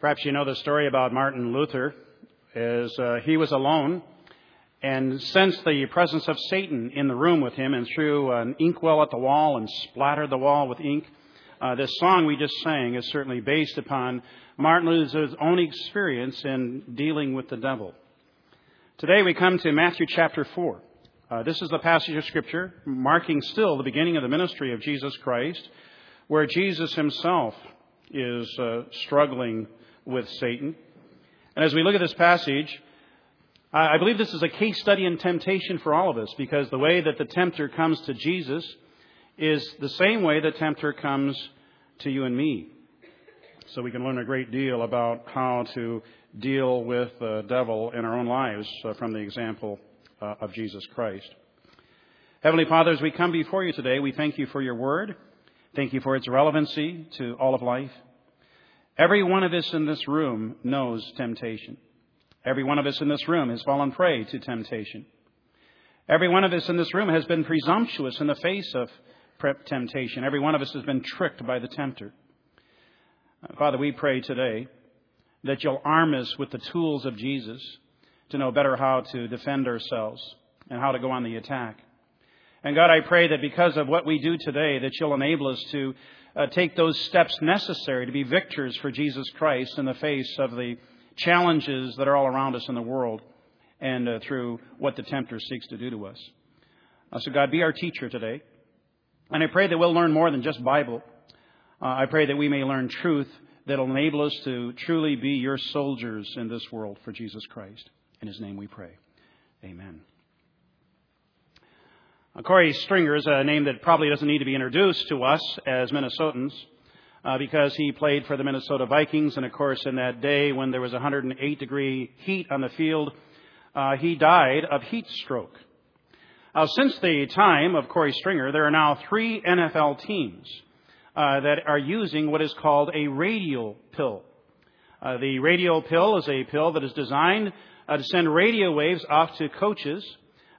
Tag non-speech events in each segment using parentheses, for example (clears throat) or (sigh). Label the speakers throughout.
Speaker 1: Perhaps you know the story about Martin Luther, as uh, he was alone and sensed the presence of Satan in the room with him and threw an inkwell at the wall and splattered the wall with ink. Uh, this song we just sang is certainly based upon Martin Luther's own experience in dealing with the devil. Today we come to Matthew chapter 4. Uh, this is the passage of Scripture marking still the beginning of the ministry of Jesus Christ, where Jesus himself is uh, struggling with Satan. And as we look at this passage, I believe this is a case study in temptation for all of us because the way that the tempter comes to Jesus is the same way the tempter comes to you and me. So we can learn a great deal about how to deal with the devil in our own lives uh, from the example uh, of Jesus Christ. Heavenly Father, as we come before you today, we thank you for your word. Thank you for its relevancy to all of life. Every one of us in this room knows temptation. Every one of us in this room has fallen prey to temptation. Every one of us in this room has been presumptuous in the face of temptation. Every one of us has been tricked by the tempter. Uh, Father, we pray today that you'll arm us with the tools of Jesus to know better how to defend ourselves and how to go on the attack. And God, I pray that because of what we do today, that you'll enable us to uh, take those steps necessary to be victors for Jesus Christ in the face of the challenges that are all around us in the world and uh, through what the tempter seeks to do to us. Uh, so, God, be our teacher today. And I pray that we'll learn more than just Bible. Uh, I pray that we may learn truth that will enable us to truly be your soldiers in this world for Jesus Christ. In his name we pray. Amen. Uh, Korey Stringer is a name that probably doesn't need to be introduced to us as Minnesotans uh, because he played for the Minnesota Vikings. And of course, in that day when there was 108 degree heat on the field, uh, he died of heat stroke. Now, since the time of Korey Stringer, there are now three NFL teams uh, that are using what is called a radial pill. Uh, the radial pill is a pill that is designed uh, to send radio waves off to coaches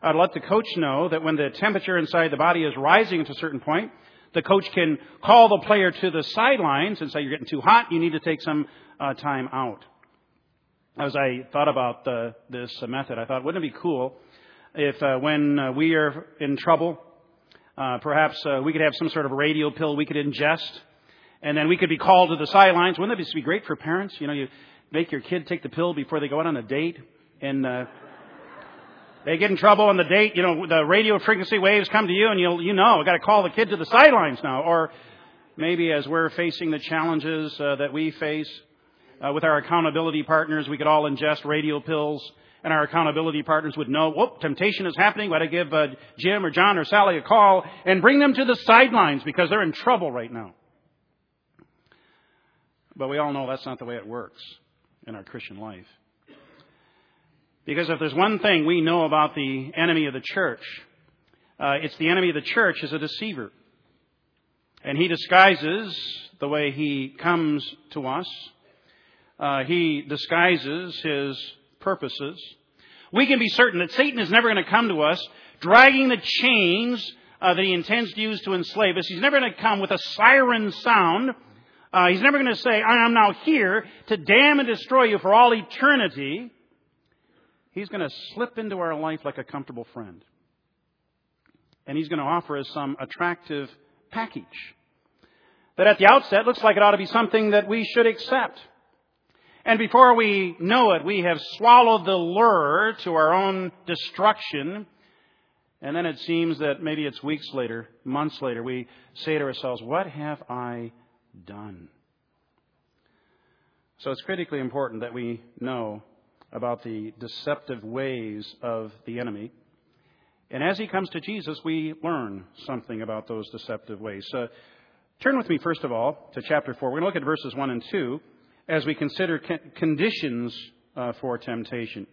Speaker 1: uh, to let the coach know that when the temperature inside the body is rising to a certain point, the coach can call the player to the sidelines and say, You're getting too hot, you need to take some uh, time out. As I thought about the, this method, I thought, wouldn't it be cool if uh, when uh, we are in trouble, uh, perhaps uh, we could have some sort of radial pill we could ingest, and then we could be called to the sidelines. Wouldn't that be great for parents? You know, you make your kid take the pill before they go out on a date, and uh, they get in trouble on the date, you know, the radio frequency waves come to you and you'll, you know, I've got to call the kid to the sidelines now. Or maybe as we're facing the challenges uh, that we face uh, with our accountability partners, we could all ingest radio pills and our accountability partners would know, whoop, temptation is happening. We got to give uh, Jim or John or Sally a call and bring them to the sidelines because they're in trouble right now. But we all know that's not the way it works in our Christian life. Because if there's one thing we know about the enemy of the church, uh, it's the enemy of the church is a deceiver. And he disguises the way he comes to us. Uh, he disguises his purposes. We can be certain that Satan is never going to come to us dragging the chains uh, that he intends to use to enslave us. He's never going to come with a siren sound. Uh, he's never going to say, I am now here to damn and destroy you for all eternity. He's going to slip into our life like a comfortable friend. And he's going to offer us some attractive package that at the outset looks like it ought to be something that we should accept. And before we know it, we have swallowed the lure to our own destruction. And then it seems that maybe it's weeks later, months later, we say to ourselves, What have I done? So it's critically important that we know about the deceptive ways of the enemy. And as he comes to Jesus, we learn something about those deceptive ways. So turn with me, first of all, to chapter 4. We're going to look at verses 1 and 2 as we consider conditions uh, for temptation.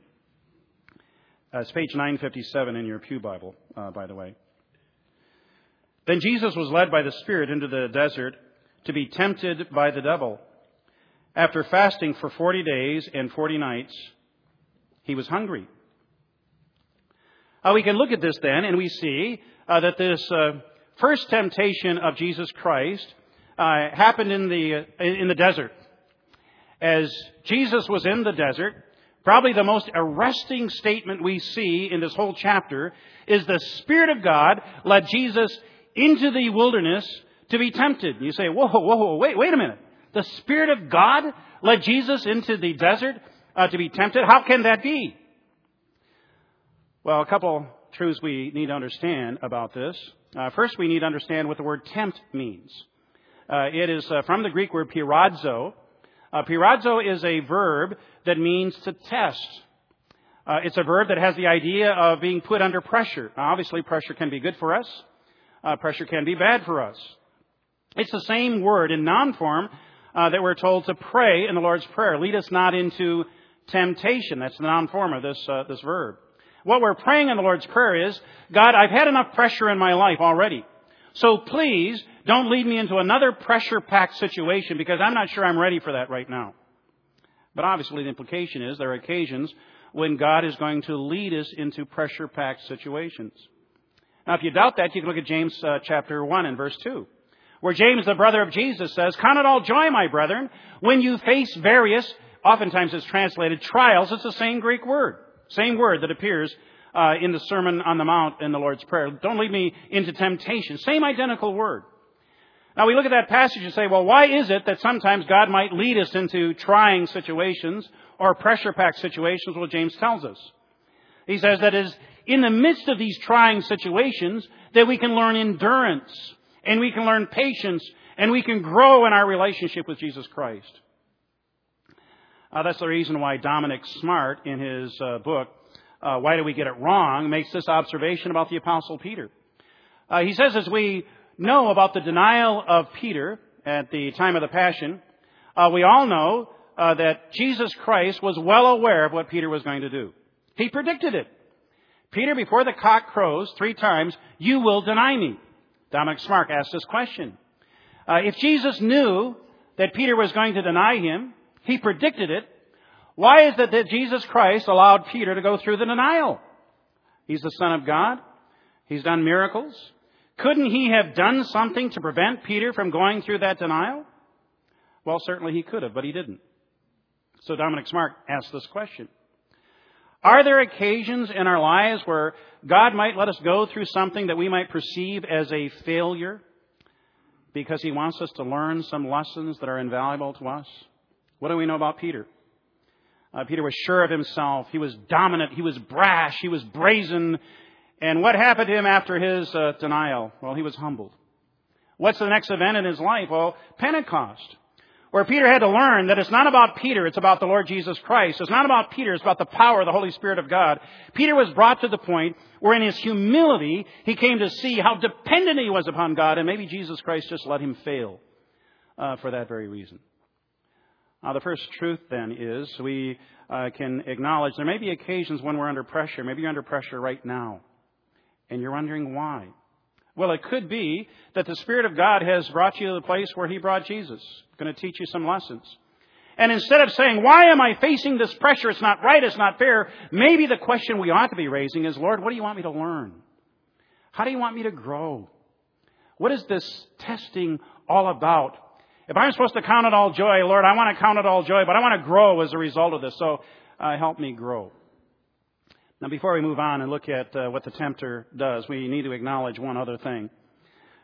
Speaker 1: Uh, it's page 957 in your Pew Bible, uh, by the way. Then Jesus was led by the Spirit into the desert to be tempted by the devil. After fasting for 40 days and 40 nights, he was hungry. Uh, we can look at this then, and we see uh, that this uh, first temptation of Jesus Christ uh, happened in the uh, in the desert, As Jesus was in the desert, probably the most arresting statement we see in this whole chapter is the Spirit of God led Jesus into the wilderness to be tempted. You say, whoa, whoa, whoa, wait, wait a minute. The Spirit of God led Jesus into the desert uh, to be tempted? How can that be? Well, a couple truths we need to understand about this. Uh, first, we need to understand what the word tempt means. Uh, it is uh, from the Greek word pirazo. Uh, pirazo is a verb that means to test. Uh, it's a verb that has the idea of being put under pressure. Now, obviously, pressure can be good for us. Uh, pressure can be bad for us. It's the same word in noun form uh, that we're told to pray in the Lord's Prayer. Lead us not into temptation. That's the noun form of this, uh, this verb. What we're praying in the Lord's Prayer is, God, I've had enough pressure in my life already. So please don't lead me into another pressure packed situation because I'm not sure I'm ready for that right now. But obviously the implication is there are occasions when God is going to lead us into pressure packed situations. Now if you doubt that, you can look at James uh, chapter 1 and verse 2 where James, the brother of Jesus, says, Count it all joy, my brethren, when you face various, oftentimes it's translated trials. It's the same Greek word. Same word that appears uh, in the Sermon on the Mount in the Lord's Prayer. Don't lead me into temptation. Same identical word. Now we look at that passage and say, well, why is it that sometimes God might lead us into trying situations or pressure packed situations? Well, James tells us. He says that is in the midst of these trying situations that we can learn endurance and we can learn patience, and we can grow in our relationship with Jesus Christ. Uh, that's the reason why Dominic Smart, in his uh, book, uh, Why Do We Get It Wrong, makes this observation about the Apostle Peter. Uh, he says, as we know about the denial of Peter at the time of the Passion, uh, we all know uh, that Jesus Christ was well aware of what Peter was going to do. He predicted it. Peter, before the cock crows three times, you will deny me. Dominic Smart asked this question. If Jesus knew that Peter was going to deny him, he predicted it, why is it that Jesus Christ allowed Peter to go through the denial? He's the Son of God. He's done miracles. Couldn't he have done something to prevent Peter from going through that denial? Well, certainly he could have, but he didn't. So Dominic Smart asked this question. Are there occasions in our lives where God might let us go through something that we might perceive as a failure because He wants us to learn some lessons that are invaluable to us? What do we know about Peter? Uh, Peter was sure of himself. He was dominant. He was brash. He was brazen. And what happened to him after his uh, denial? Well, he was humbled. What's the next event in his life? Well, Pentecost where Peter had to learn that it's not about Peter, it's about the Lord Jesus Christ. It's not about Peter, it's about the power of the Holy Spirit of God. Peter was brought to the point where in his humility, he came to see how dependent he was upon God, and maybe Jesus Christ just let him fail uh, for that very reason. Now, the first truth then is we uh, can acknowledge there may be occasions when we're under pressure. Maybe you're under pressure right now, and you're wondering why. Well, it could be that the Spirit of God has brought you to the place where He brought Jesus. Going to teach you some lessons. And instead of saying, why am I facing this pressure? It's not right. It's not fair. Maybe the question we ought to be raising is, Lord, what do you want me to learn? How do you want me to grow? What is this testing all about? If I'm supposed to count it all joy, Lord, I want to count it all joy, but I want to grow as a result of this. So uh, help me grow. Now, before we move on and look at uh, what the tempter does, we need to acknowledge one other thing.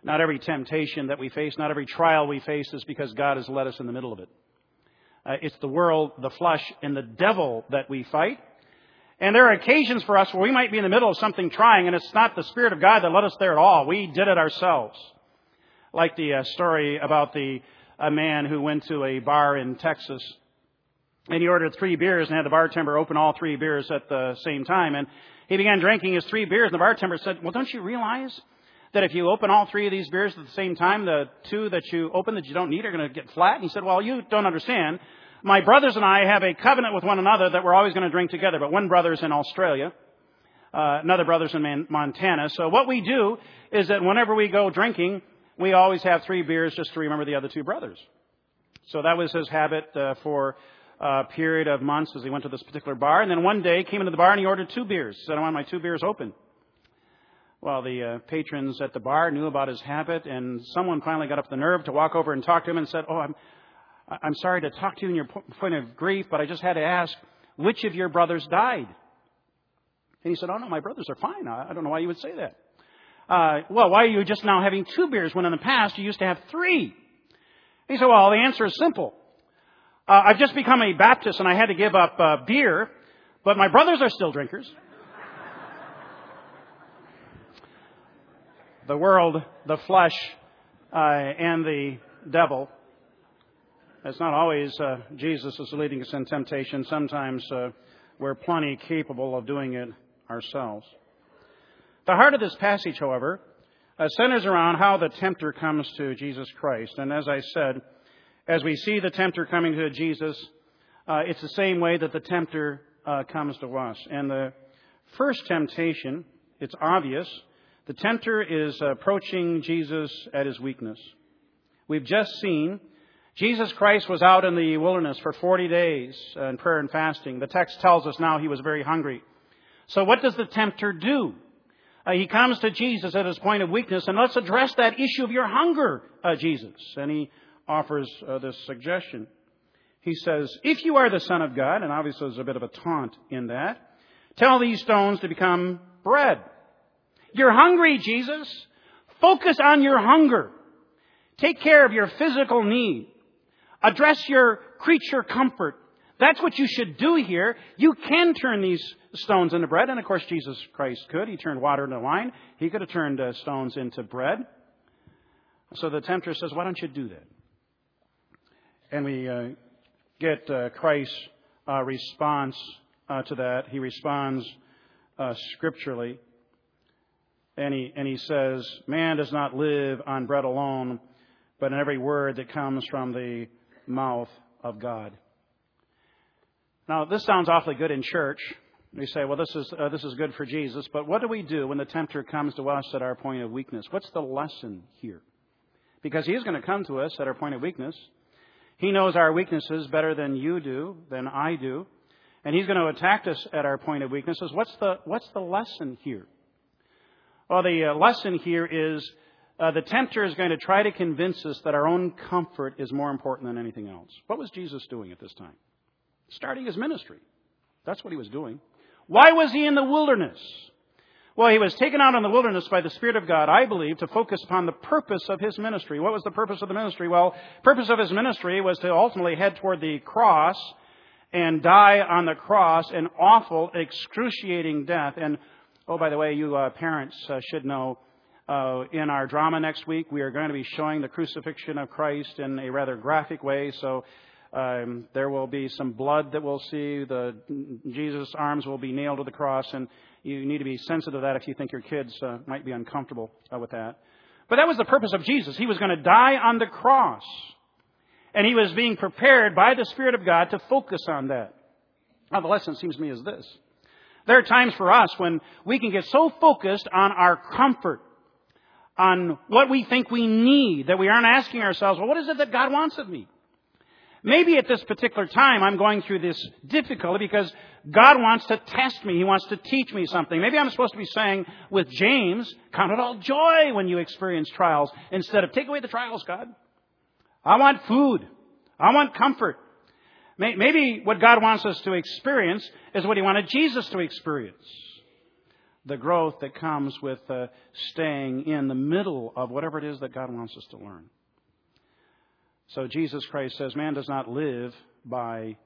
Speaker 1: Not every temptation that we face, not every trial we face is because God has led us in the middle of it. Uh, it's the world, the flesh, and the devil that we fight. And there are occasions for us where we might be in the middle of something trying, and it's not the Spirit of God that led us there at all. We did it ourselves. Like the uh, story about the a man who went to a bar in Texas and he ordered three beers and had the bartender open all three beers at the same time. And he began drinking his three beers, and the bartender said, Well, don't you realize that if you open all three of these beers at the same time, the two that you open that you don't need are going to get flat? And he said, Well, you don't understand. My brothers and I have a covenant with one another that we're always going to drink together, but one brother's in Australia. Uh, another brother's in Montana. So what we do is that whenever we go drinking, we always have three beers just to remember the other two brothers. So that was his habit uh, for a period of months as he went to this particular bar. And then one day came into the bar and he ordered two beers. He said, I want my two beers open. Well, the uh, patrons at the bar knew about his habit, and someone finally got up the nerve to walk over and talk to him and said, "Oh, I'm, I'm sorry to talk to you in your point of grief, but I just had to ask, which of your brothers died? And he said, Oh, no, my brothers are fine. I don't know why you would say that. Uh, well, why are you just now having two beers when in the past you used to have three? He said, Well, the answer is simple. Uh, I've just become a Baptist and I had to give up uh, beer, but my brothers are still drinkers. (laughs) the world, the flesh, uh, and the devil. It's not always uh, Jesus is leading us in temptation. Sometimes uh, we're plenty capable of doing it ourselves. The heart of this passage, however, uh, centers around how the tempter comes to Jesus Christ. And as I said, as we see the tempter coming to Jesus, uh, it's the same way that the tempter uh, comes to us. And the first temptation, it's obvious, the tempter is approaching Jesus at his weakness. We've just seen Jesus Christ was out in the wilderness for 40 days in prayer and fasting. The text tells us now he was very hungry. So what does the tempter do? Uh, he comes to Jesus at his point of weakness, and let's address that issue of your hunger, uh, Jesus. And he offers uh, this suggestion. He says, If you are the Son of God, and obviously there's a bit of a taunt in that, tell these stones to become bread. You're hungry, Jesus. Focus on your hunger. Take care of your physical need. Address your creature comfort. That's what you should do here. You can turn these stones into bread, and of course Jesus Christ could. He turned water into wine. He could have turned uh, stones into bread. So the tempter says, Why don't you do that? And we uh, get uh, Christ's uh, response uh, to that. He responds uh, scripturally. And he, and he says, Man does not live on bread alone, but in every word that comes from the mouth of God. Now, this sounds awfully good in church. We say, well, this is, uh, this is good for Jesus, but what do we do when the tempter comes to us at our point of weakness? What's the lesson here? Because he is going to come to us at our point of weakness. He knows our weaknesses better than you do, than I do, and he's going to attack us at our point of weaknesses. What's the, what's the lesson here? Well, the uh, lesson here is uh, the tempter is going to try to convince us that our own comfort is more important than anything else. What was Jesus doing at this time? Starting his ministry. That's what he was doing. Why was he in the wilderness? Well, he was taken out in the wilderness by the Spirit of God, I believe, to focus upon the purpose of his ministry. What was the purpose of the ministry? Well, purpose of his ministry was to ultimately head toward the cross and die on the cross an awful, excruciating death. And, oh, by the way, you uh, parents uh, should know uh, in our drama next week, we are going to be showing the crucifixion of Christ in a rather graphic way. So um, there will be some blood that we'll see. The Jesus' arms will be nailed to the cross, and you need to be sensitive to that if you think your kids uh, might be uncomfortable uh, with that. But that was the purpose of Jesus. He was going to die on the cross, and he was being prepared by the Spirit of God to focus on that. Now, the lesson seems to me is this: there are times for us when we can get so focused on our comfort on what we think we need, that we aren't asking ourselves, well, what is it that God wants of me? Maybe at this particular time I'm going through this difficulty because God wants to test me. He wants to teach me something. Maybe I'm supposed to be saying with James, count it all joy when you experience trials instead of take away the trials, God. I want food. I want comfort. Maybe what God wants us to experience is what He wanted Jesus to experience the growth that comes with uh, staying in the middle of whatever it is that God wants us to learn. So Jesus Christ says, Man does not live by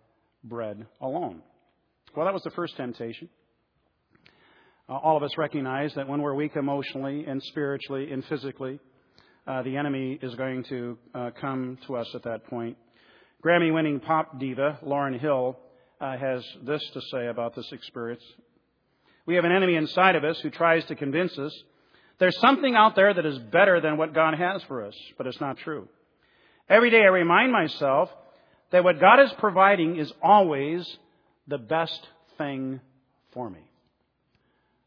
Speaker 1: bread alone. Well, that was the first temptation. Uh, all of us recognize that when we're weak emotionally and spiritually and physically, uh, the enemy is going to uh, come to us at that point. Grammy winning pop diva Lauryn Hill uh, has this to say about this experience. We have an enemy inside of us who tries to convince us there's something out there that is better than what God has for us, but it's not true. Every day I remind myself that what God is providing is always the best thing for me.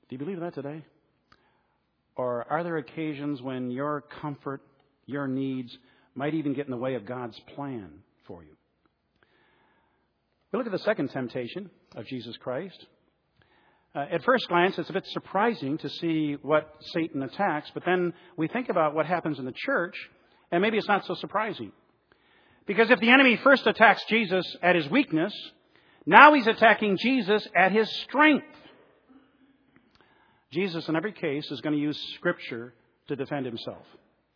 Speaker 1: Do you believe that today? Or are there occasions when your comfort, your needs, might even get in the way of God's plan for you? We look at the second temptation of Jesus Christ. Uh, at first glance, it's a bit surprising to see what Satan attacks, but then we think about what happens in the church, and maybe it's not so surprising. Because if the enemy first attacks Jesus at his weakness, now he's attacking Jesus at his strength. Jesus, in every case, is going to use Scripture to defend himself.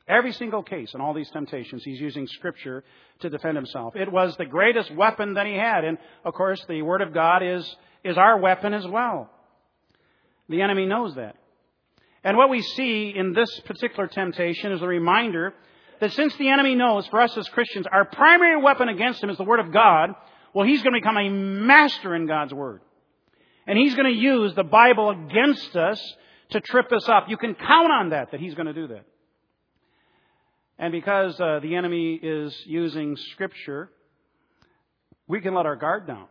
Speaker 1: Every single case in all these temptations, he's using Scripture to defend himself. It was the greatest weapon that he had. And, of course, the Word of God is, is our weapon as well. The enemy knows that. And what we see in this particular temptation is a reminder that since the enemy knows for us as Christians, our primary weapon against him is the Word of God, well, he's going to become a master in God's Word. And he's going to use the Bible against us to trip us up. You can count on that, that he's going to do that. And because uh, the enemy is using Scripture, we can let our guard down.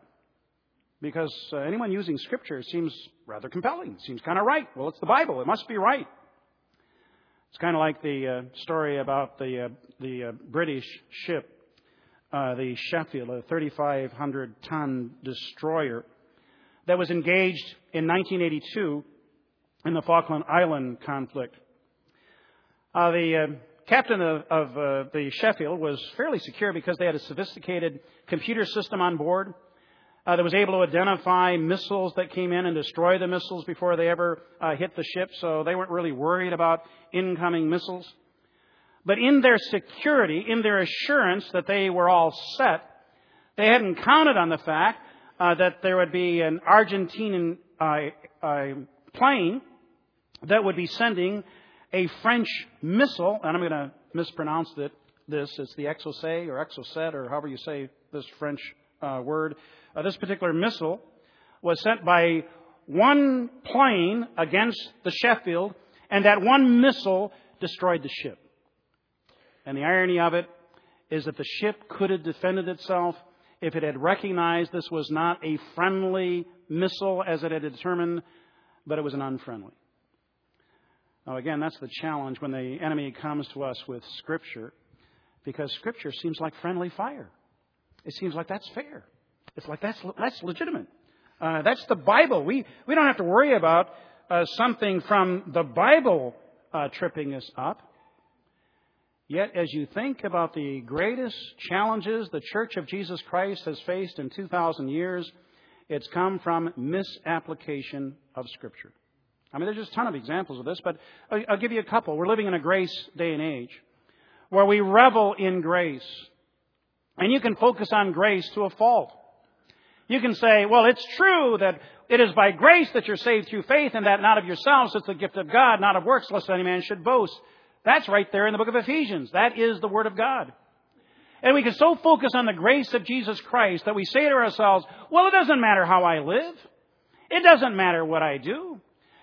Speaker 1: Because uh, anyone using Scripture seems rather compelling, seems kind of right. Well, it's the Bible, it must be right. It's kind of like the uh, story about the, uh, the uh, British ship, uh, the Sheffield, a 3,500 ton destroyer that was engaged in 1982 in the Falkland Island conflict. Uh, the uh, captain of, of the Sheffield was fairly secure because they had a sophisticated computer system on board uh, that was able to identify missiles that came in and destroy the missiles before they ever uh, hit the ship, so they weren't really worried about incoming missiles. But in their security, in their assurance that they were all set, they hadn't counted on the fact uh, that there would be an Argentinian uh, plane that would be sending a French missile, and I'm going to mispronounce it, this. It's the Exocet or Exocet or however you say this French uh, word. Uh, this particular missile was sent by one plane against the Sheffield, and that one missile destroyed the ship. And the irony of it is that the ship could have defended itself if it had recognized this was not a friendly missile as it had determined, but it was an unfriendly. Now, again, that's the challenge when the enemy comes to us with Scripture, because Scripture seems like friendly fire. It seems like that's fair. It's like that's, that's legitimate. Uh, that's the Bible. We, we don't have to worry about uh, something from the Bible uh, tripping us up. Yet, as you think about the greatest challenges the Church of Jesus Christ has faced in 2,000 years, it's come from misapplication of Scripture. I mean, there's just a ton of examples of this, but I'll give you a couple. We're living in a grace day and age where we revel in grace. And you can focus on grace to a fault. You can say, well, it's true that it is by grace that you're saved through faith and that not of yourselves, it's the gift of God, not of works, lest any man should boast. That's right there in the book of Ephesians. That is the Word of God. And we can so focus on the grace of Jesus Christ that we say to ourselves, well, it doesn't matter how I live. It doesn't matter what I do.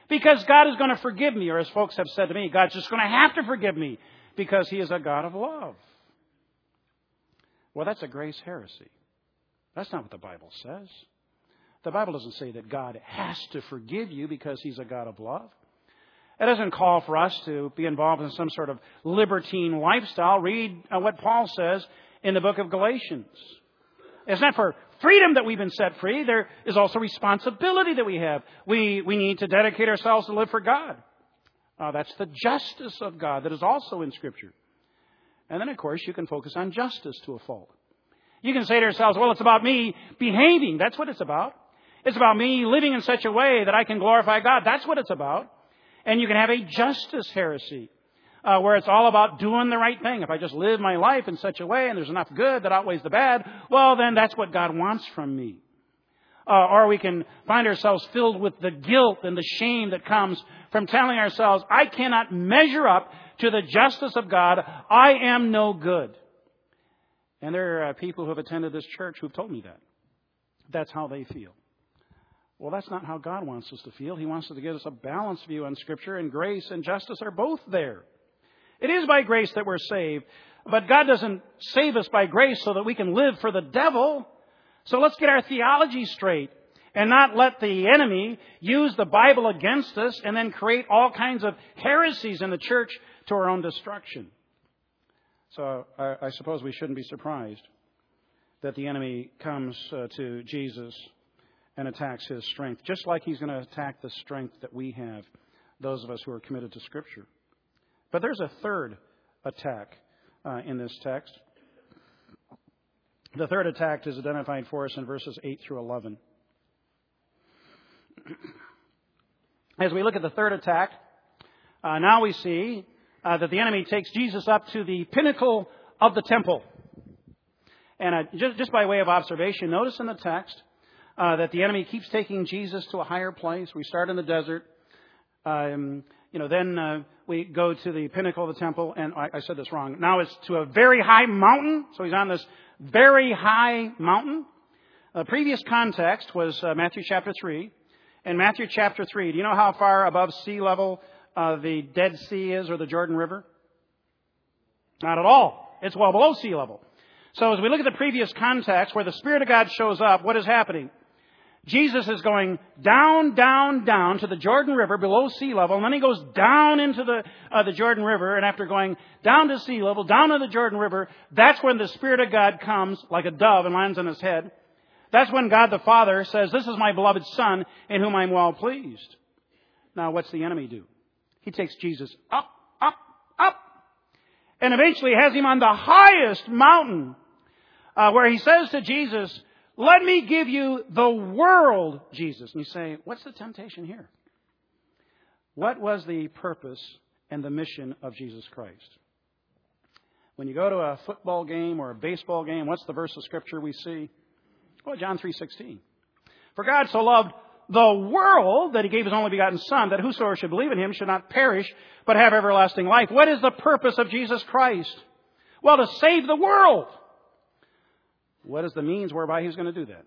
Speaker 1: Because God is going to forgive me, or as folks have said to me, God's just going to have to forgive me because He is a God of love. Well, that's a grace heresy. That's not what the Bible says. The Bible doesn't say that God has to forgive you because He's a God of love. It doesn't call for us to be involved in some sort of libertine lifestyle. Read uh, what Paul says in the book of Galatians. It's not for freedom that we've been set free. There is also responsibility that we have. We, we need to dedicate ourselves to live for God. Uh, that's the justice of God that is also in Scripture. And then, of course, you can focus on justice to a fault. You can say to yourselves, well, it's about me behaving. That's what it's about. It's about me living in such a way that I can glorify God. That's what it's about. And you can have a justice heresy, uh, where it's all about doing the right thing. If I just live my life in such a way and there's enough good that outweighs the bad, well, then that's what God wants from me. Uh, or we can find ourselves filled with the guilt and the shame that comes from telling ourselves, I cannot measure up to the justice of God. I am no good. And there are uh, people who have attended this church who've told me that. That's how they feel. Well, that's not how God wants us to feel. He wants us to give us a balanced view on Scripture, and grace and justice are both there. It is by grace that we're saved, but God doesn't save us by grace so that we can live for the devil. So let's get our theology straight and not let the enemy use the Bible against us and then create all kinds of heresies in the church to our own destruction. So I, I suppose we shouldn't be surprised that the enemy comes uh, to Jesus and attacks his strength, just like he's going to attack the strength that we have, those of us who are committed to Scripture. But there's a third attack uh, in this text. The third attack is identified for us in verses 8 through 11. As we look at the third attack, uh, now we see uh, that the enemy takes Jesus up to the pinnacle of the temple. And uh, just, just, by way of observation, notice in the text uh, that the enemy keeps taking Jesus to a higher place. We start in the desert. Um, you know, then uh, we go to the pinnacle of the temple, and I, I said this wrong. Now it's to a very high mountain. So he's on this very high mountain. The previous context was uh, Matthew chapter 3. In Matthew chapter 3, do you know how far above sea level uh, the Dead Sea is or the Jordan River? Not at all. It's well below sea level. So as we look at the previous context where the Spirit of God shows up, what is happening? Jesus is going down, down, down to the Jordan River below sea level, and then he goes down into the, uh, the Jordan River, and after going down to sea level, down to the Jordan River, that's when the Spirit of God comes like a dove and lands on his head. That's when God the Father says, This is my beloved Son in whom I'm well pleased. Now, what's the enemy do? He takes Jesus up, up, up, and eventually has him on the highest mountain, uh, where he says to Jesus, let me give you the world, Jesus. And you say, what's the temptation here? What was the purpose and the mission of Jesus Christ? When you go to a football game or a baseball game, what's the verse of scripture we see? Well, John 3:16. For God so loved the world that he gave his only begotten son that whosoever should believe in him should not perish but have everlasting life. What is the purpose of Jesus Christ? Well, to save the world. What is the means whereby he's going to do that?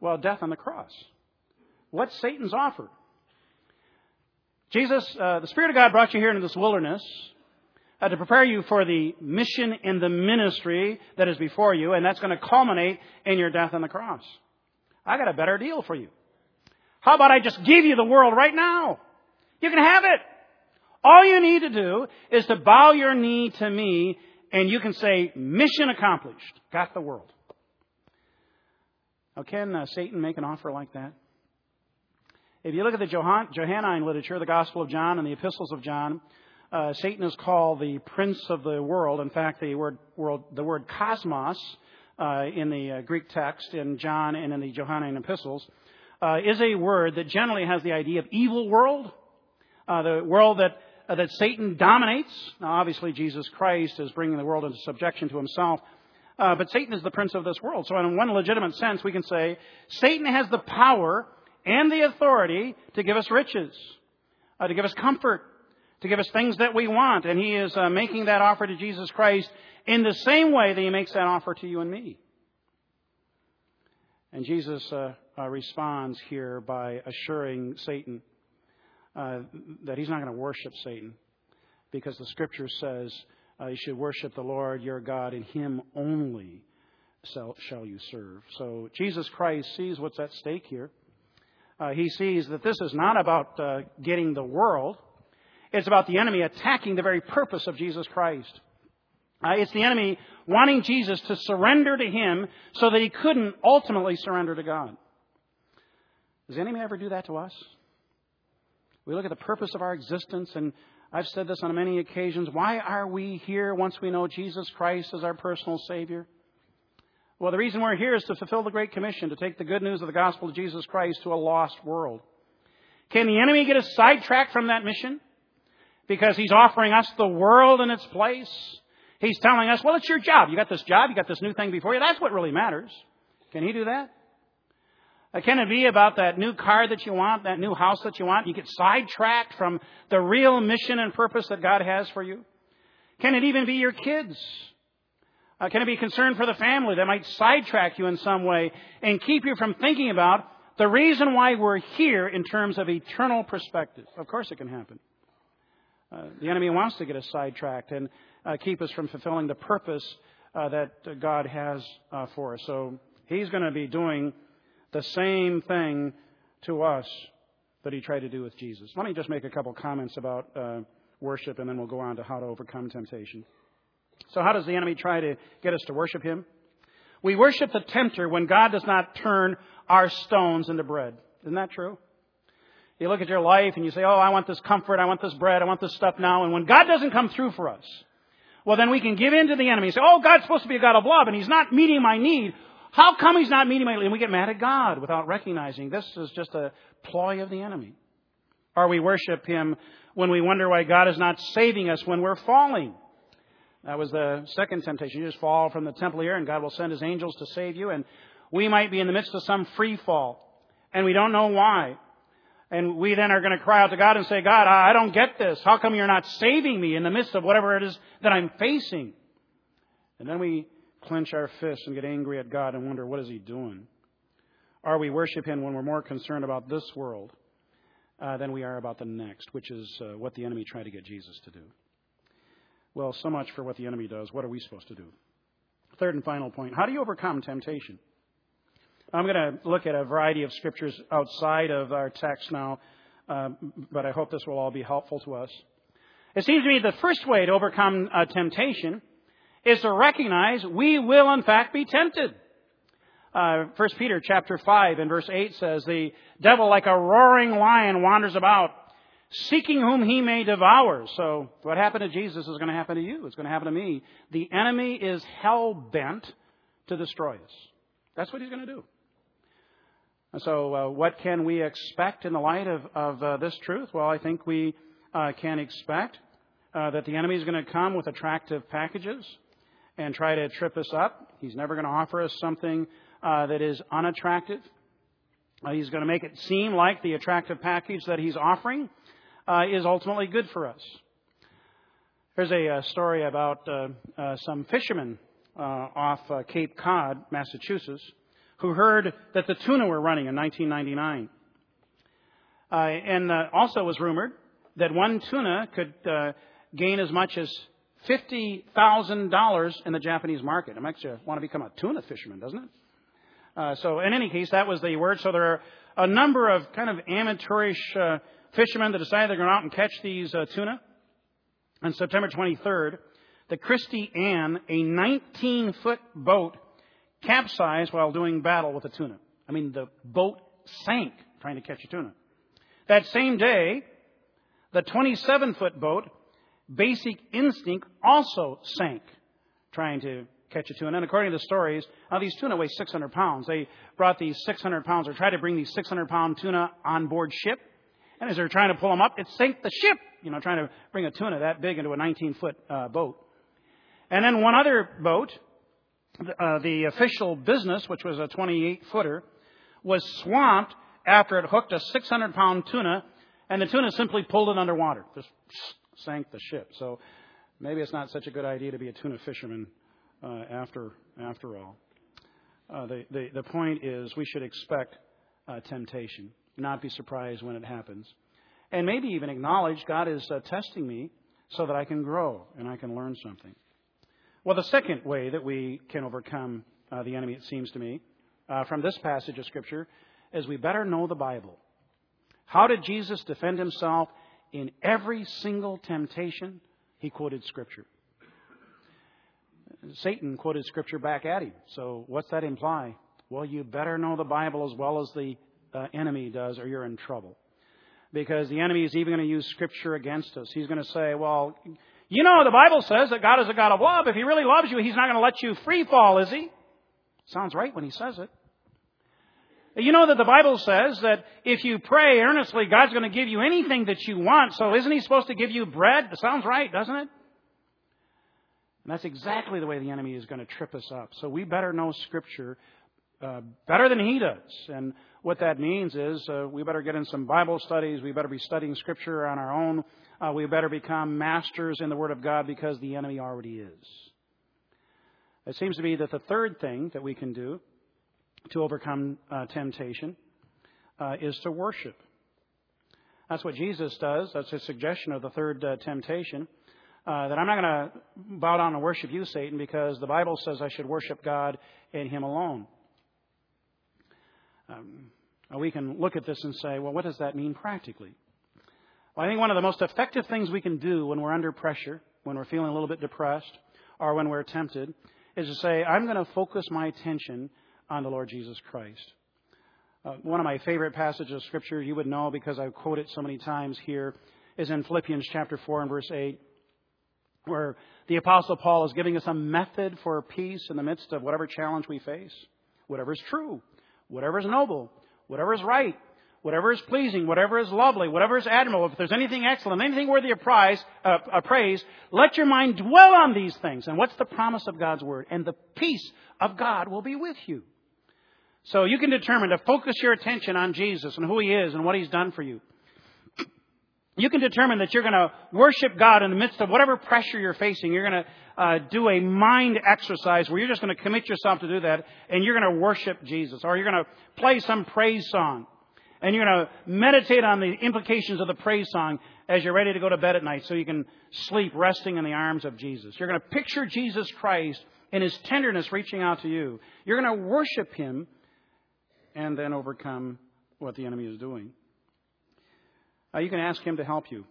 Speaker 1: Well, death on the cross. What's Satan's offer? Jesus, uh, the Spirit of God brought you here into this wilderness uh, to prepare you for the mission and the ministry that is before you, and that's going to culminate in your death on the cross. I got a better deal for you. How about I just give you the world right now? You can have it. All you need to do is to bow your knee to me and you can say, mission accomplished. Got the world. Now, can uh, Satan make an offer like that? If you look at the Johannine literature, the Gospel of John and the Epistles of John, uh, Satan is called the prince of the world. In fact, the word, world, the word cosmos uh, in the uh, Greek text in John and in the Johannine epistles uh, is a word that generally has the idea of evil world, uh, the world that that Satan dominates. Now, obviously, Jesus Christ is bringing the world into subjection to himself. Uh, but Satan is the prince of this world. So, in one legitimate sense, we can say Satan has the power and the authority to give us riches, uh, to give us comfort, to give us things that we want. And he is uh, making that offer to Jesus Christ in the same way that he makes that offer to you and me. And Jesus uh, uh, responds here by assuring Satan uh, that he's not going to worship Satan because the scripture says uh, you should worship the Lord your God, and him only shall, you serve. So Jesus Christ sees what's at stake here. Uh, he sees that this is not about getting the world, it's about the enemy attacking the very purpose of Jesus Christ. Uh, it's the enemy wanting Jesus to surrender to him so that he couldn't ultimately surrender to God. Does the enemy ever do that to us? We look at the purpose of our existence, and I've said this on many occasions. Why are we here once we know Jesus Christ as our personal Savior? Well, the reason we're here is to fulfill the Great Commission, to take the good news of the gospel of Jesus Christ to a lost world. Can the enemy get us sidetracked from that mission? Because he's offering us the world in its place. He's telling us, well, it's your job. You got this job, you got this new thing before you. That's what really matters. Can he do that? Uh, can it be about that new car that you want, that new house that you want? You get sidetracked from the real mission and purpose that God has for you? Can it even be your kids? Uh, can it be concern for the family that might sidetrack you in some way and keep you from thinking about the reason why we're here in terms of eternal perspective? Of course, it can happen. Uh, the enemy wants to get us sidetracked and uh, keep us from fulfilling the purpose uh, that God has uh, for us. So he's going to be doing the same thing to us that he tried to do with Jesus. Let me just make a couple comments about uh, worship, and then we'll go on to how to overcome temptation. So, how does the enemy try to get us to worship him? We worship the tempter when God does not turn our stones into bread. Isn't that true? You look at your life and you say, Oh, I want this comfort, I want this bread, I want this stuff now. And when God doesn't come through for us, well then we can give in to the enemy and say, oh, God's supposed to be a God of love and He's not meeting my need. How come He's not meeting my need? And we get mad at God without recognizing this is just a ploy of the enemy. Or we worship Him when we wonder why God is not saving us when we're falling. That was the second temptation. You just fall from the temple here and God will send His angels to save you. And we might be in the midst of some free fall and we don't know why. And we then are going to cry out to God and say, God, I don't get this. How come you're not saving me in the midst of whatever it is that I'm facing? And then we clench our fists and get angry at God and wonder, what is He doing? Or we worship Him when we're more concerned about this world uh, than we are about the next, which is uh, what the enemy tried to get Jesus to do. Well, so much for what the enemy does. What are we supposed to do? Third and final point how do you overcome temptation? I'm going to look at a variety of scriptures outside of our text now, uh, but I hope this will all be helpful to us. It seems to me the first way to overcome uh, temptation is to recognize we will in fact be tempted. Uh, 1 Peter chapter 5 and verse 8 says, The devil like a roaring lion wanders about, seeking whom he may devour. So what happened to Jesus is going to happen to you. It's going to happen to me. The enemy is hell bent to destroy us. That's what he's going to do. So, uh, what can we expect in the light of, of uh, this truth? Well, I think we uh, can expect uh, that the enemy is going to come with attractive packages and try to trip us up. He's never going to offer us something uh, that is unattractive. Uh, he's going to make it seem like the attractive package that he's offering is ultimately good for us. There's a, story about some fishermen off Cape Cod, Massachusetts who heard that the tuna were running in 1999. Uh, and uh, also was rumored that one tuna could uh, gain as much as $50,000 in the Japanese market. It makes you want to become a tuna fisherman, doesn't it? Uh, so, in any case, that was the word. So, there are a number of kind of amateurish uh, fishermen that decided they're going out and catch these uh, tuna. On September 23rd, the Christie Ann, a 19 foot boat, capsized while doing battle with a tuna. I mean, the boat sank trying to catch a tuna. That same day, the 27 foot boat, Basic Instinct, also sank trying to catch a tuna. And according to the stories, now these tuna weigh 600 pounds. They brought these 600 pounds, or tried to bring these 600 pound tuna on board ship. And as they're trying to pull them up, it sank the ship, you know, trying to bring a tuna that big into a 19 foot uh, boat. And then one other boat uh, the official business, which was a 28 footer, was swamped after it hooked a 600 pound tuna, and the tuna simply pulled it underwater, just sank the ship. So maybe it's not such a good idea to be a tuna fisherman uh, after after all. Uh, the, the the point is we should expect uh, temptation, not be surprised when it happens, and maybe even acknowledge God is uh, testing me so that I can grow and I can learn something. Well, the second way that we can overcome uh, the enemy, it seems to me, uh, from this passage of Scripture, is we better know the Bible. How did Jesus defend himself in every single temptation? He quoted Scripture. Satan quoted Scripture back at him. So, what's that imply? Well, you better know the Bible as well as the uh, enemy does, or you're in trouble. Because the enemy is even going to use Scripture against us. He's going to say, well, you know, the Bible says that God is a God of love. If He really loves you, He's not going to let you free fall, is He? Sounds right when He says it. You know that the Bible says that if you pray earnestly, God's going to give you anything that you want. So isn't He supposed to give you bread? That sounds right, doesn't it? And that's exactly the way the enemy is going to trip us up. So we better know Scripture uh, better than he does. And what that means is uh, we better get in some Bible studies. We better be studying Scripture on our own. Uh, we better become masters in the Word of God because the enemy already is. It seems to be that the third thing that we can do to overcome uh, temptation uh, is to worship. That's what Jesus does. That's his suggestion of the third uh, temptation. Uh, that I'm not going to bow down and worship you, Satan, because the Bible says I should worship God and Him alone. Um, we can look at this and say, well, what does that mean practically? Well, I think one of the most effective things we can do when we're under pressure, when we're feeling a little bit depressed, or when we're tempted, is to say, I'm going to focus my attention on the Lord Jesus Christ. Uh, one of my favorite passages of Scripture, you would know because I've quoted it so many times here, is in Philippians chapter 4 and verse 8. where the Apostle Paul is giving us a method for peace in the midst of whatever challenge we face. Whatever is true, whatever is noble, whatever is right, whatever is pleasing, whatever is lovely, whatever is admirable, if there's anything excellent, anything worthy of prize, uh, uh, praise, let your mind dwell on these things. And what's the promise of God's Word? And the peace of God will be with you. So you can determine to focus your attention on Jesus and who He is and what He's done for you. (clears throat) You can determine that you're going to worship God in the midst of whatever pressure you're facing. You're going to uh, do a mind exercise where you're just going to commit yourself to do that, and you're going to worship Jesus, or you're going to play some praise song, and you're going to meditate on the implications of the praise song as you're ready to go to bed at night, so you can sleep resting in the arms of Jesus. You're going to picture Jesus Christ in His tenderness reaching out to you. You're going to worship Him, and then overcome what the enemy is doing. Uh, you can ask him to help you.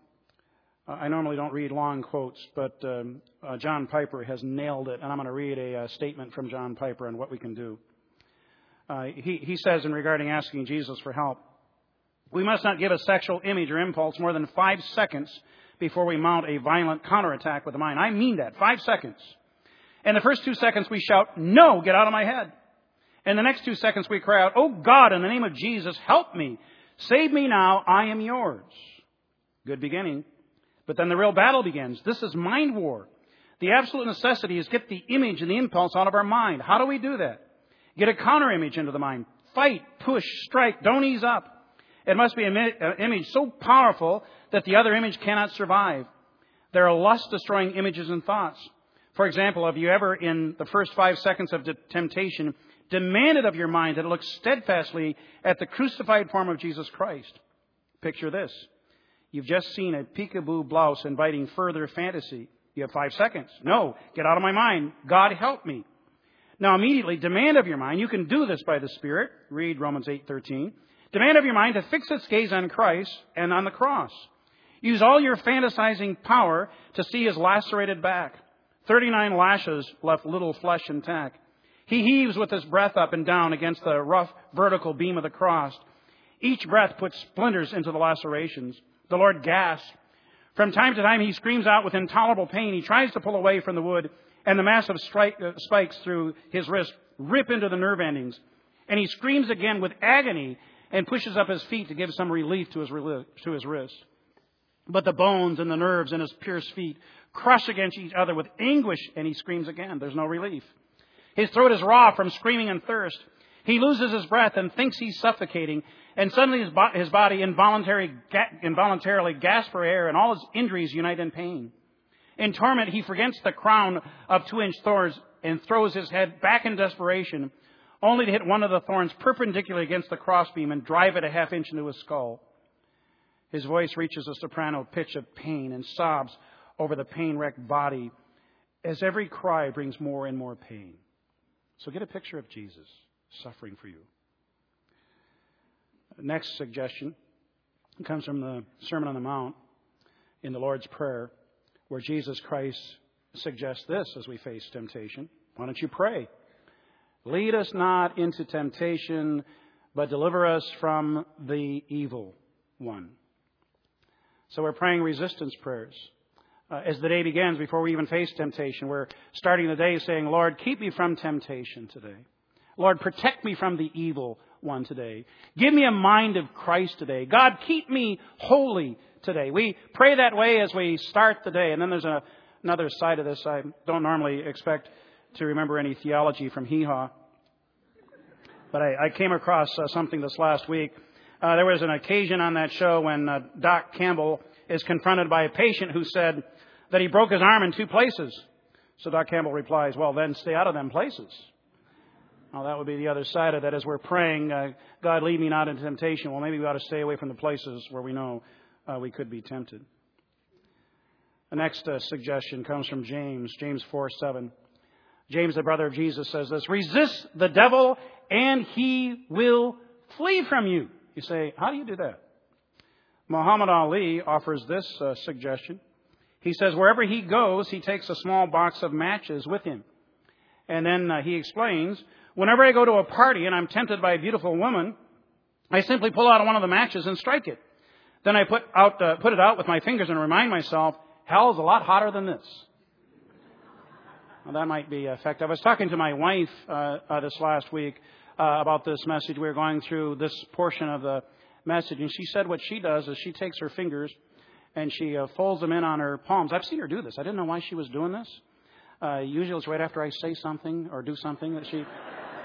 Speaker 1: Uh, I normally don't read long quotes, but um, uh, John Piper has nailed it, and I'm going to read a, a, uh, statement from John Piper on what we can do. Uh, he, he says, in regarding asking Jesus for help, we must not give a sexual image or impulse more than five seconds before we mount a violent counterattack with the mind. I mean that, five seconds. In the first two seconds, we shout, No, get out of my head. In the next two seconds, we cry out, Oh God, in the name of Jesus, help me. Save me now, I am yours. Good beginning. But then the real battle begins. This is mind war. The absolute necessity is get the image and the impulse out of our mind. How do we do that? Get a counter image into the mind. Fight, push, strike, don't ease up. It must be an uh, image so powerful that the other image cannot survive. There are lust destroying images and thoughts. For example, have you ever, in the first five seconds of temptation, demanded of your mind that it look steadfastly at the crucified form of Jesus Christ. Picture this. You've just seen a peekaboo blouse inviting further fantasy. You have five seconds. No, get out of my mind. God help me. Now immediately demand of your mind, you can do this by the Spirit. Read Romans 8:13. Demand of your mind to fix its gaze on Christ and on the cross. Use all your fantasizing power to see his lacerated back. 39 lashes left little flesh intact. He heaves with his breath up and down against the rough vertical beam of the cross. Each breath puts splinters into the lacerations. The Lord gasps. From time to time, he screams out with intolerable pain. He tries to pull away from the wood, and the massive strike, uh, spikes through his wrist rip into the nerve endings. And he screams again with agony and pushes up his feet to give some relief to his, to his wrist. But the bones and the nerves in his pierced feet crush against each other with anguish, and he screams again. There's no relief. His throat is raw from screaming and thirst. He loses his breath and thinks he's suffocating, and suddenly his, bo- his body involuntarily, ga- involuntarily gasps for air, and all his injuries unite in pain. In torment, he forgets the crown of two-inch thorns and throws his head back in desperation, only to hit one of the thorns perpendicularly against the crossbeam and drive it a half inch into his skull. His voice reaches a soprano pitch of pain and sobs over the pain-wrecked body as every cry brings more and more pain. So get a picture of Jesus suffering for you. Next suggestion comes from the Sermon on the Mount in the Lord's Prayer, where Jesus Christ suggests this as we face temptation. Why don't you pray? Lead us not into temptation, but deliver us from the evil one. So we're praying resistance prayers uh, as the day begins, before we even face temptation, we're starting the day saying, Lord, keep me from temptation today. Lord, protect me from the evil one today. Give me a mind of Christ today. God, keep me holy today. We pray that way as we start the day. And then there's a, another side of this. I don't normally expect to remember any theology from Hee Haw. But I, I came across uh, something this last week. Uh, there was an occasion on that show when uh, Doc Campbell is confronted by a patient who said, that he broke his arm in two places. So Doc Campbell replies, Well, then stay out of them places. Now, that would be the other side of that as we're praying, uh, God, lead me not into temptation. Well, maybe we ought to stay away from the places where we know uh, we could be tempted. The next uh, suggestion comes from James, James 4 7. James, the brother of Jesus, says this Resist the devil, and he will flee from you. You say, How do you do that? Muhammad Ali offers this uh, suggestion. He says wherever he goes, he takes a small box of matches with him. And then uh, he explains, whenever I go to a party and I'm tempted by a beautiful woman, I simply pull out one of the matches and strike it. Then I put out, uh, put it out with my fingers and remind myself, hell is a lot hotter than this. Well, that might be effective. I was talking to my wife uh, uh, this last week uh, about this message. We were going through this portion of the message, and she said what she does is she takes her fingers and she uh, folds them in on her palms. I've seen her do this. I didn't know why she was doing this. Uh, usually it's right after I say something or do something that she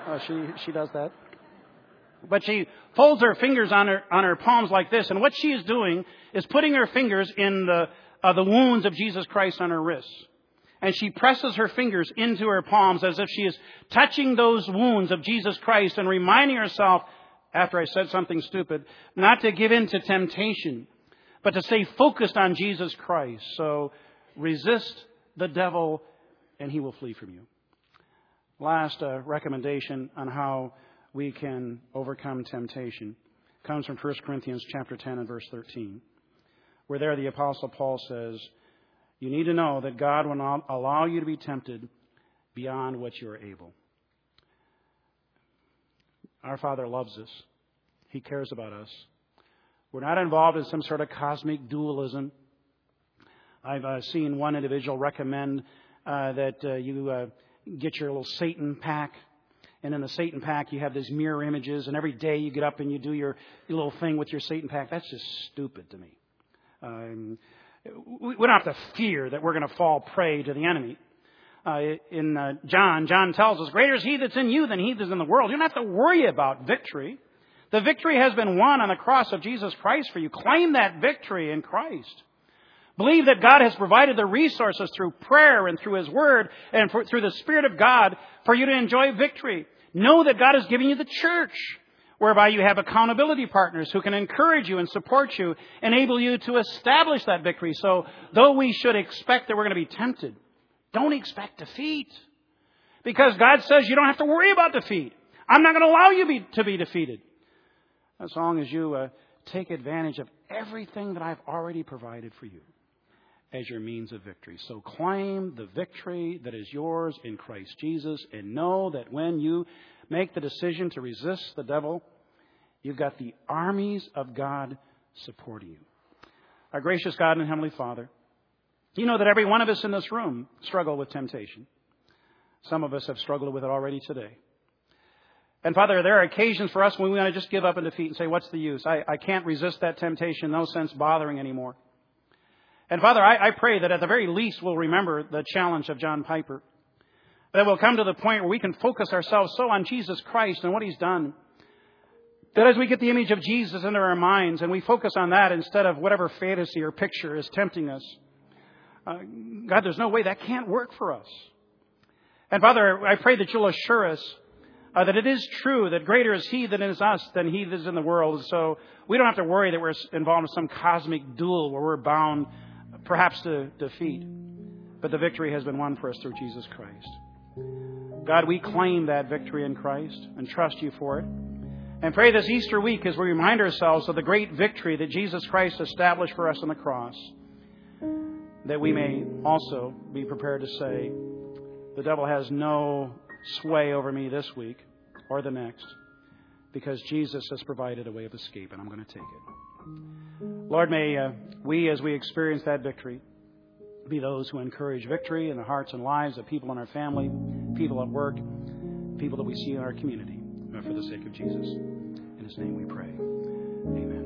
Speaker 1: uh, she she does that. But she folds her fingers on her on her palms like this, and what she is doing is putting her fingers in the uh, the wounds of Jesus Christ on her wrists. And she presses her fingers into her palms as if she is touching those wounds of Jesus Christ and reminding herself, after I said something stupid, not to give in to temptation, but to stay focused on Jesus Christ. So resist the devil and he will flee from you. Last uh, recommendation on how we can overcome temptation comes from 1 Corinthians chapter 10 and verse 13, where there the apostle Paul says, you need to know that God will not allow you to be tempted beyond what you are able. Our Father loves us. He cares about us. We're not involved in some sort of cosmic dualism. I've uh, seen one individual recommend uh, that uh, you uh, get your little Satan pack. And in the Satan pack, you have these mirror images, and every day you get up and you do your, your little thing with your Satan pack. That's just stupid to me. Um, we don't have to fear that we're going to fall prey to the enemy. Uh, in uh, John, John tells us, Greater is he that's in you than he that's in the world. You don't have to worry about victory. The victory has been won on the cross of Jesus Christ for you. Claim that victory in Christ. Believe that God has provided the resources through prayer and through His Word and for, through the Spirit of God for you to enjoy victory. Know that God has given you the church whereby you have accountability partners who can encourage you and support you, enable you to establish that victory. So, though we should expect that we're going to be tempted, don't expect defeat. Because God says you don't have to worry about defeat. I'm not going to allow you be, to be defeated. As long as you uh, take advantage of everything that I've already provided for you as your means of victory. So claim the victory that is yours in Christ Jesus and know that when you make the decision to resist the devil, you've got the armies of God supporting you. Our gracious God and Heavenly Father, you know that every one of us in this room struggle with temptation. Some of us have struggled with it already today. And Father, there are occasions for us when we want to just give up in defeat and say, what's the use? I, I can't resist that temptation, no sense bothering anymore. And Father, I, I pray that at the very least we'll remember the challenge of John Piper that we'll come to the point where we can focus ourselves so on Jesus Christ and what He's done. That as we get the image of Jesus into our minds and we focus on that instead of whatever fantasy or picture is tempting us, uh, God, there's no way that can't work for us. And Father, I pray that you'll assure us uh, that it is true that greater is He that is us than He that is in the world. So we don't have to worry that we're involved in some cosmic duel where we're bound perhaps to defeat. But the victory has been won for us through Jesus Christ. God, we claim that victory in Christ and trust you for it. And pray this Easter week as we remind ourselves of the great victory that Jesus Christ established for us on the cross, that we may also be prepared to say, the devil has no sway over me this week or the next because Jesus has provided a way of escape, and I'm going to take it. Lord, may uh, we, as we experience that victory, be those who encourage victory in the hearts and lives of people in our family, people at work, people that we see in our community, for the sake of Jesus. In his name we pray. Amen.